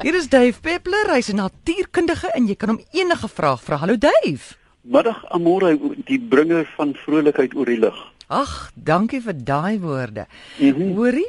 Hier is Dave Peppler, hy's 'n natuurkundige en jy kan hom enige vraag vra. Hallo Dave. Middag Amore, die bringer van vrolikheid oor die lig. Ag, dankie vir daai woorde. Mm -hmm. Hoorie?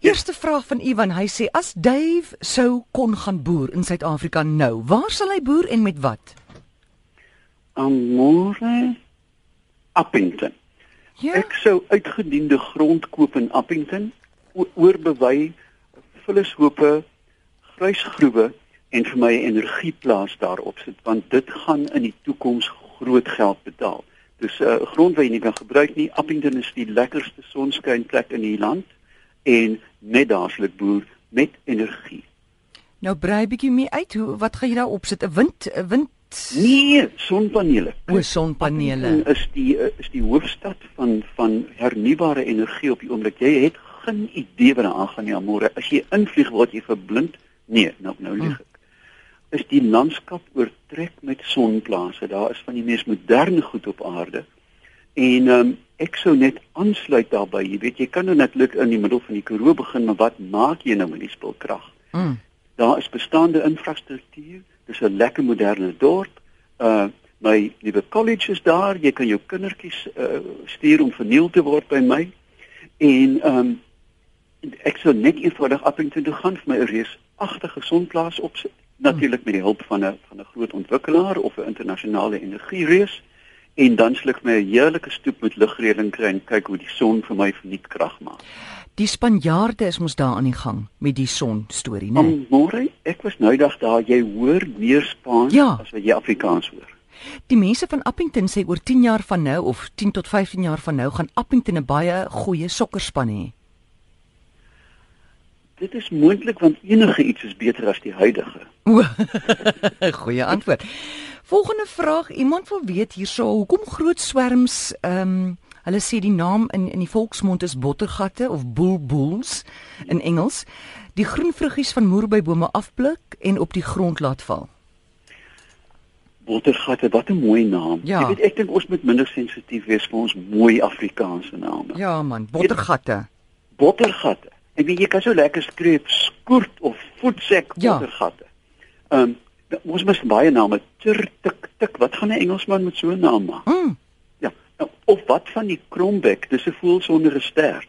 Eerste vraag van Ivan, hy sê as Dave sou kon gaan boer in Suid-Afrika nou, waar sal hy boer en met wat? Amore Appington. Ja. Ek sou uitgediende grond koop in Appington, oorbewei vullishope, grysgroewe en vir my 'n energieplaas daarop sit want dit gaan in die toekoms groot geld betaal. Dus uh, grond wat jy nie kan gebruik nie. Appington is die lekkerste sonskynplek in die land en net daarslik boer met energie. Nou brei bietjie meer uit. Hoe wat gaan jy daar opsit? 'n Wind 'n wind Nee, sonpanele. o sonpanele. Appington is die eh, is die hoofstad van van hernubare energie op die oomblik. Jy het geen idee wat daar aangaan nie, Amore. As jy invlieg word jy verblind. Nee, nou nou lieg ek. Is die landskap oortrek met sonplase. Daar is van die mees moderne goed op aarde. En ehm um, ek sou net aansluit daarbey. Jy weet, jy kan nou netlik in die middel van die Karoo begin, maar wat maak jy nou met die spulkrag? Mm. Daar is bestaande infrastruktuur. Dis 'n lekker moderne dorp. Uh my nuwe college is daar. Jy kan jou kindertjies uh stuur om verniel te word by my. En ehm um, ek sou net eenvoudig Appington toe gaan vir my 'n reusagtige sonplaas opsit. Natuurlik met die hulp van 'n van 'n groot ontwikkelaar of 'n internasionale energiereus. En dan sluk my 'n heerlike stoep met ligreëling kry en kyk hoe die son vir my verniet krag maak. Die Spanjaarde is mos daar aan die gang met die son storie, né? Nee? Môre, ek was nou dag daar, jy hoor meer Spaans Ja. as wat jy Afrikaans hoor. Die mense van Appington sê oor 10 jaar van nou of 10 tot 15 jaar van nou gaan Appington 'n baie goeie sokkerspan hê. Dit is moontlik want enige iets is beter as die huidige. Goeie antwoord. Volgende vraag, iemand wil weet hierso, hoekom groot swerms ehm um, hulle sê die naam in in die volksmond is bottergatte of bulbuls in Engels, die groen vruggies van moerbybome afpluk en op die grond laat val. Bottergatte, wat 'n mooi naam. Ja. Jy weet ek dink ons moet minder sensitief wees vir ons mooi Afrikaanse name. Ja man, bottergatte. Bottergatte. Ek weet jy kan so lekker skreef skoort of voetsek Ja. bottergatte. Ehm um, ons mis baie name. Tur tik tik. Wat gaan 'n Engelsman met so 'n naam maak? Mm, Ja. nou, Of wat van die krombek? Dis 'n voël sonder 'n stert.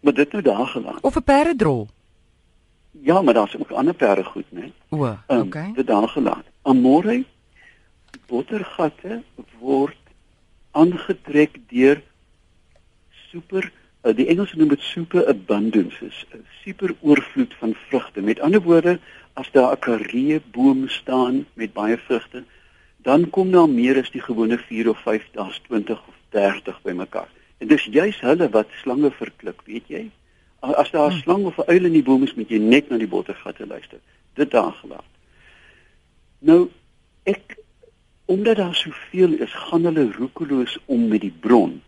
Maar dit nou daar gelaat. of 'n perdedrol. Ja, maar daar's ook ander perde goed, né? O, Um, okay. Dit daar gelaat. Amore bottergatte word aangetrek deur super uh, die Engelse noem dit super abundance, is 'n super oorvloed van vrugte. Met ander woorde, as daar 'n karee boom staan met baie vrugte, dan kom daar meer as die gewone 4 of 5, daar's 20 of 30 bymekaar. En dis juis hulle wat slange verklik, weet jy? As daar 'n Hmm. slang of 'n uil in die boom is, moet jy net na die bottergatte luister. Dit daar gelaat. Nou ek omdat daar soveel is, gaan hulle roekeloos om met die bron.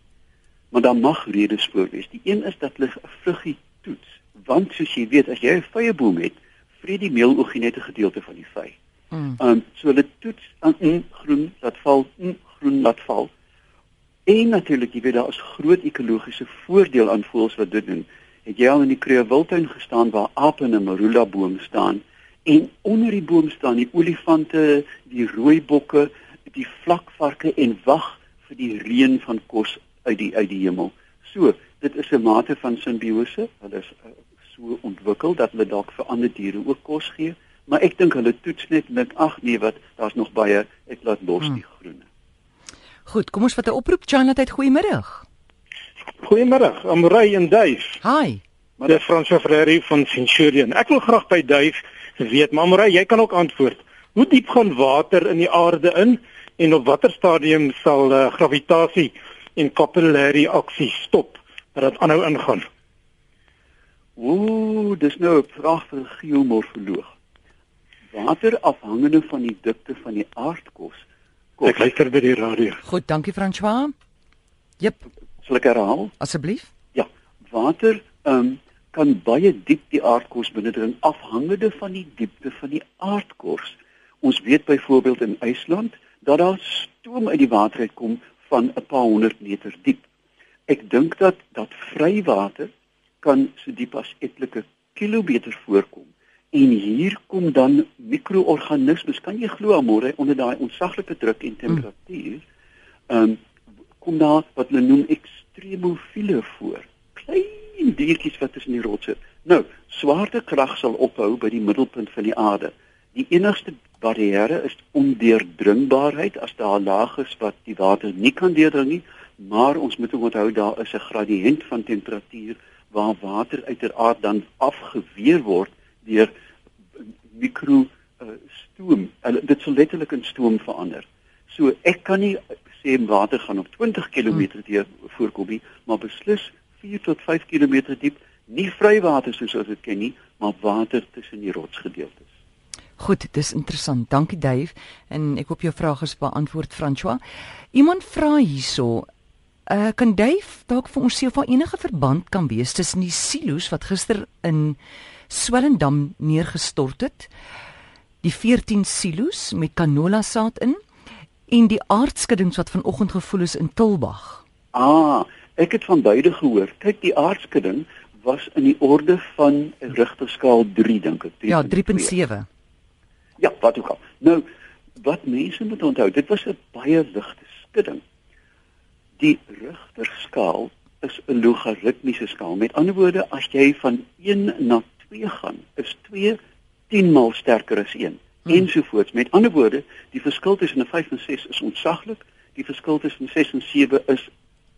Maar daar mag redes voor wees. Die een is dat hulle 'n vruggie toets, want soos jy weet, as jy 'n vyeboom het, vreet die meeloogie net 'n gedeelte van die vy. Mm. Um, so hulle toets aan mm, groen laat val, mm, groen laat val. En natuurlik, jy weet daar is groot ekologiese voordeel aan voëls wat dit doen. Het jy al in die Kruger Wildtuin gestaan waar ape in 'n marula boom staan en onder die boom staan die olifante, die rooibokke, die vlakvarke en wag vir die reën van kos uit die uit die hemel. So, dit is 'n mate van simbiose. Hulle is uh, so ontwikkel dat hulle dalk vir ander diere ook kos gee, maar ek dink hulle toets net en dink ag nee, wat daar's nog baie ek laat los Hmm. die groene. Goed, kom ons vat 'n oproep. Charlotte, goeiemiddag. Goeiemiddag, Amrey en Duif. Hi. Maar dis François Ferreira van Centurion. Ek wil graag by Duif weet, maar Amrey, jy kan ook antwoord. Hoe diep gaan water in die aarde in en op watter stadium sal uh, gravitasie en kapillêre aksie stop dat dit aanhou ingaan? Ooh, dis nou 'n vraag vir 'n geomorfoloog. Water afhangende van die dikte van die aardkos. Kom, Ek luister by die radio. Goed, dankie François. Jep, sal ek herhaal? asseblief. Ja, water um, kan baie diep die aardkos binnendring afhangende van die diepte van die aardkors. Ons weet byvoorbeeld in IJsland dat daar stoom uit die water uitkom van 'n paar honderd meter diep. Ek dink dat dat vrywater kan so diep as etlike kilometer voorkom En hier kom dan mikroorganismes, kan jy glo môre onder daai onsaglike druk en temperatuur, ehm um, kom daar wat hulle noem ekstremofiele voor. Klein diertjies wat tussen die rotse. Nou, swaartekrag sal ophou by die middelpunt van die aarde. Die enigste barrière is ondeurdringbaarheid as daar laag is wat die water nie kan deurdring nie, maar ons moet onthou daar is 'n gradiënt van temperatuur waar water uiteraard dan afgeweer word deur mikro uh, stoom. Uh, dit sal letterlik in stoom verander. So ek kan nie sê water gaan op 20 km deur voorkom nie, maar beslis 4 tot 5 km diep, nie vrywater soos ons dit ken nie, maar water tussen die rotsgedeeltes. Goed, dis interessant. Dankie Dave en ek hoop jou vraag is beantwoord François. Iemand vra hierso, uh kan Dave dalk vir ons sê of daar enige verband kan wees tussen die silo's wat gister in Swellendam neergestort het, die 14 silo's met canola saad in en die aardskuddings wat vanoggend gevoel is in Tilbag. Ah, ek het van beide gehoor. Kyk, die aardskudding was in die orde van Richterskaal 3 dink ek. Ja, 3.7. Ja, wat ook al. Nou, wat mense moet onthou, dit was 'n baie ligte skudding. Die Richterskaal is 'n logaritmiese skaal. Met ander woorde, as jy van 1 na 2 gaan, is 2 10 maal sterker as 1 hmm. ensovoorts. Met ander woorde, die verskil tussen 'n 5 en 6 is ontsaglik, die verskil tussen 6 en 7 is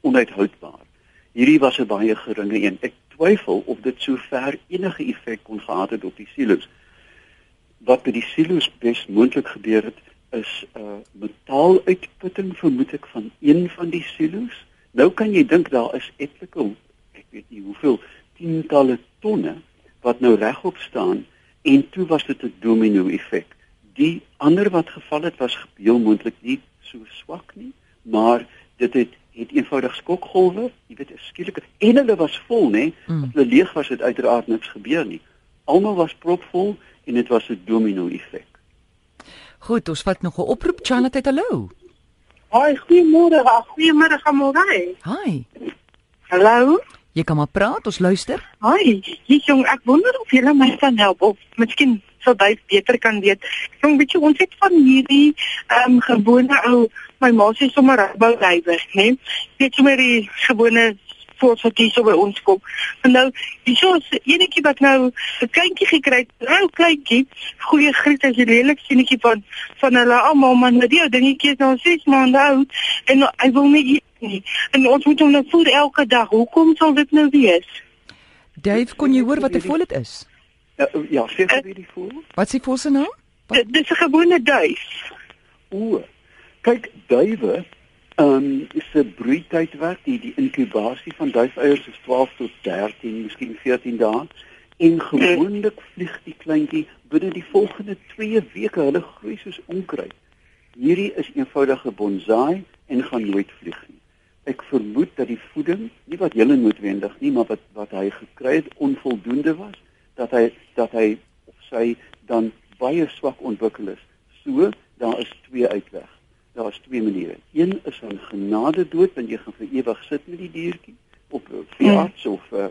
onuithoudbaar. Hierdie was 'n baie geringe een. Ek twyfel of dit sover enige effek kon gehad het op die silo's. Wat by die silo's bes moontlik gebeur het, is 'n uh, metaaluitputting vermoed ek van een van die silo's. Nou kan jy dink daar is etlike ek weet nie hoeveel tientalle tonne wat nou regop staan en toe was dit 'n domino effek. Die ander wat geval het was heel moontlik nie so swak nie, maar dit het het eenvoudig skokgolwe, jy weet, skielik en hulle was vol, nê? Mm. As hulle leeg was het uiteraard niks gebeur nie. Almal was propvol en dit was 'n domino effek. Goed, ons vat nog 'n oproep Charlotte, hallo. Hi, goeiemôre. Goeiemôre, Gamorai. Hi. Hallo. Jy kan maar praat, ons luister. Hi, hier jong, ek wonder of jy my kan help of miskien sou jy beter kan weet. Jong, weet jy ons het van hierdie ehm um, gewone ou my ma sê sommer boudrywer, né? Weet jy maar die gewone voels wat hier so by ons kom. En nou, 'n enetjie wat nou 'n kleintjie gekry het, 'n ou kleintjie, goeie griet as jy redelik sienetjie van van hulle almal, maar nou die dingetjie is nou 6 maande oud en nou, hy wil nie nie. En ons moet hom nou voed elke dag. Hoekom sal dit nou wees? Dave, kon jy hoor wat 'n voel dit is? Ja, ja, sê vir wie die voel? Wat s'ie voel se naam? Dis 'n gewone duif. O. Kyk, duwe, ehm um, is 'n broeitydwerk, die die inkubasie van duifeiers is 12 tot 13, miskien 14 dae. En gewoonlik vlieg die kleintjie binne die volgende 2 weke. Hulle groei soos onkruid. Hierdie is eenvoudige bonsai en gaan nooit vlieg nie ek vermoed dat die voeding, nie wat hulle noodwendig nie, maar wat wat hy gekry het onvoldoende was, dat hy dat hy of sy dan baie swak ontwikkel is. So, daar is twee uitweg. Daar is twee maniere. Een is 'n genade dood, want jy gaan vir ewig sit met die diertjie op 'n veearts hmm. of uh,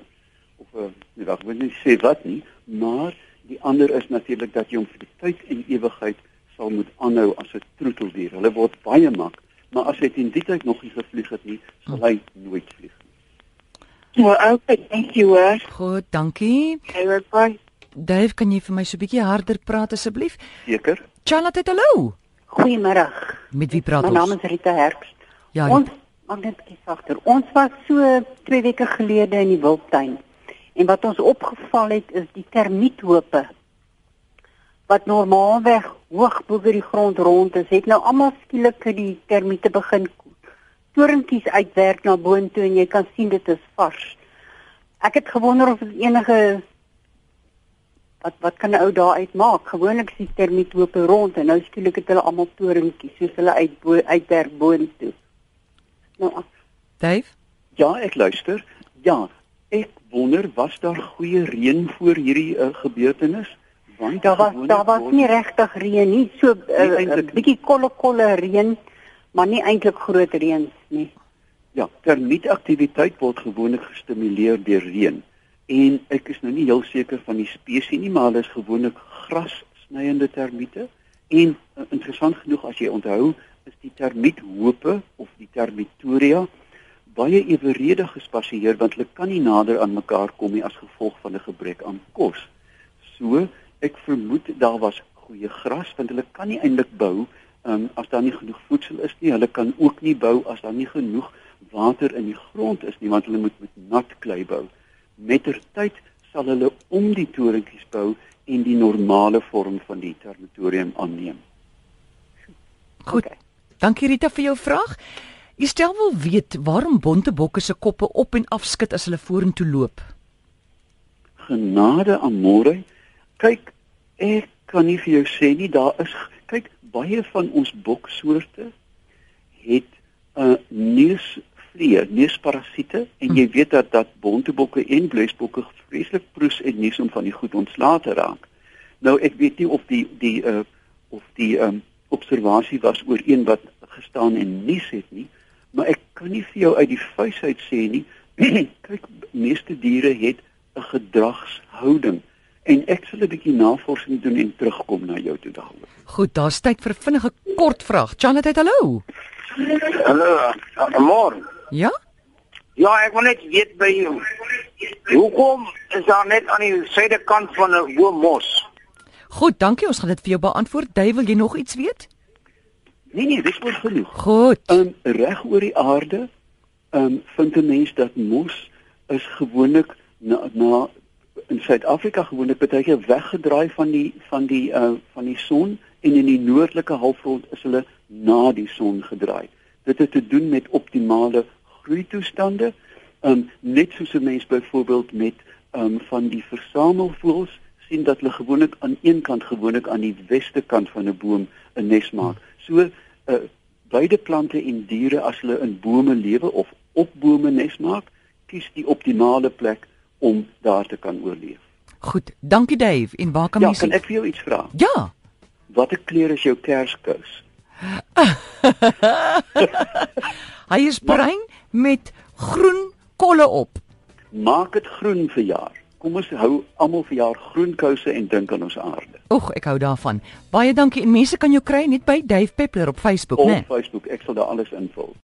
of 'n uh, nee, ek wil nie sê wat nie, maar die ander is natuurlik dat jy hom vir die tyd en ewigheid sal moet aanhou as 'n troeteldier. Hulle word baie mak maar as hy teen die tyd nog nie gevlieg het nie, sal hy nooit vlieg nie. Well, okay, thank you. Uh. Goed, dankie. Okay, bye. Dave, kan jy vir my so 'n bietjie harder praat asseblief? Seker. Charlotte, hallo. Goeiemôre. Met wie praat my ons? My naam is Rita Herkst. Ja, ons mag net bietjie sagter. Ons was so 2 weke gelede in die wildtuin. En wat ons opgeval het is die termiethope wat normaalweg hoog bo die grond rond is, het nou almal skielik die termiete begin torentjies uitwerk na boontoe en jy kan sien dit is vars. Ek het gewonder of dit enige wat wat kan 'n ou daar uitmaak? Gewoonlik is die termiet hoop rond en nou skielik het hulle almal torentjies soos hulle uit bo uitwerk boontoe. Nou, Dave? Ja, ek luister. Ja, ek wonder was daar goeie reën voor hierdie uh, gebeurtenis? Want daar was daar was nie regtig reën nie, so 'n uh, uh, bietjie kolle kolle reën, maar nie eintlik groot reën nie. Ja, termietaktiwiteit word gewoonlik gestimuleer deur reën. En ek is nou nie heel seker van die spesies nie, maar hulle is gewoonlik grassnyende termiete en uh, interessant genoeg as jy onthou, is die termiethope of die termitoria baie eweredig gespasieer want hulle kan nie nader aan mekaar kom nie as gevolg van 'n gebrek aan kos. So, ek vermoed daar was goeie gras want hulle kan nie eintlik bou um, as daar nie genoeg voedsel is nie. Hulle kan ook nie bou as daar nie genoeg water in die grond is nie want hulle moet met nat klei bou. Mettertyd sal hulle om die torentjies bou en die normale vorm van die territorium aanneem. Goed. Okay. Dankie Rita vir jou vraag. Jy stel wel weet waarom bontebokke se koppe op en af skud as hulle vorentoe loop. Genade aan môre. Kyk, ek kan nie vir jou sê nie, daar is kyk baie van ons boksoorte het 'n uh, neusvliee, neusparasiete en jy weet dat dat bontebokke en bleesbokke vreeslik proes en nies om van die goed ontslae te raak. Nou ek weet nie of die die uh of die um observasie was oor een wat gestaan en nies het nie, maar ek kan nie vir jou uit die vuis uit sê nie. Kyk, meeste diere het 'n gedragshouding en ek sal 'n bietjie navorsing doen en terugkom na jou toe daaroor. Goed, daar's tyd vir vinnige kort vraag. Janet, hallo. Hallo. Môre. Ja? Ja, ek wil net weet by jou. Hoekom is daar net aan die suidekant van 'n hoë mos? Goed, dankie. Ons gaan dit vir jou beantwoord. Dave, wil jy nog iets weet? Nee nee, dis oor genoeg. Goed. Um reg oor die aarde, um vind 'n mens dat mos is gewoonlik na na in Suid-Afrika gewoonlik baie keer weggedraai van die van die uh van die son en in die noordelike halfrond is hulle na die son gedraai. Dit het te doen met optimale groeitoestande. Um net soos 'n mens byvoorbeeld met um van die versamelvoëls sien dat hulle gewoonlik aan een kant gewoonlik aan die weste kant van 'n boom 'n nes maak. So uh, beide plante en diere as hulle in bome lewe of op bome nes maak, kies die optimale plek om daar te kan oorleef. Goed, dankie Dave. En waar kan ja, mens Ja, kan ek vir jou iets vra? Ja. Watter kleur is jou kerskous? Hy is bruin met groen kolle op. Maak dit groen vir jaar. Kom ons hou almal vir jaar groen kouse en dink aan ons aarde. Oeg, ek hou daarvan. Baie dankie en mense kan jou kry net by Dave Peppler op Facebook, né? Op Facebook, ek sal daar alles invul.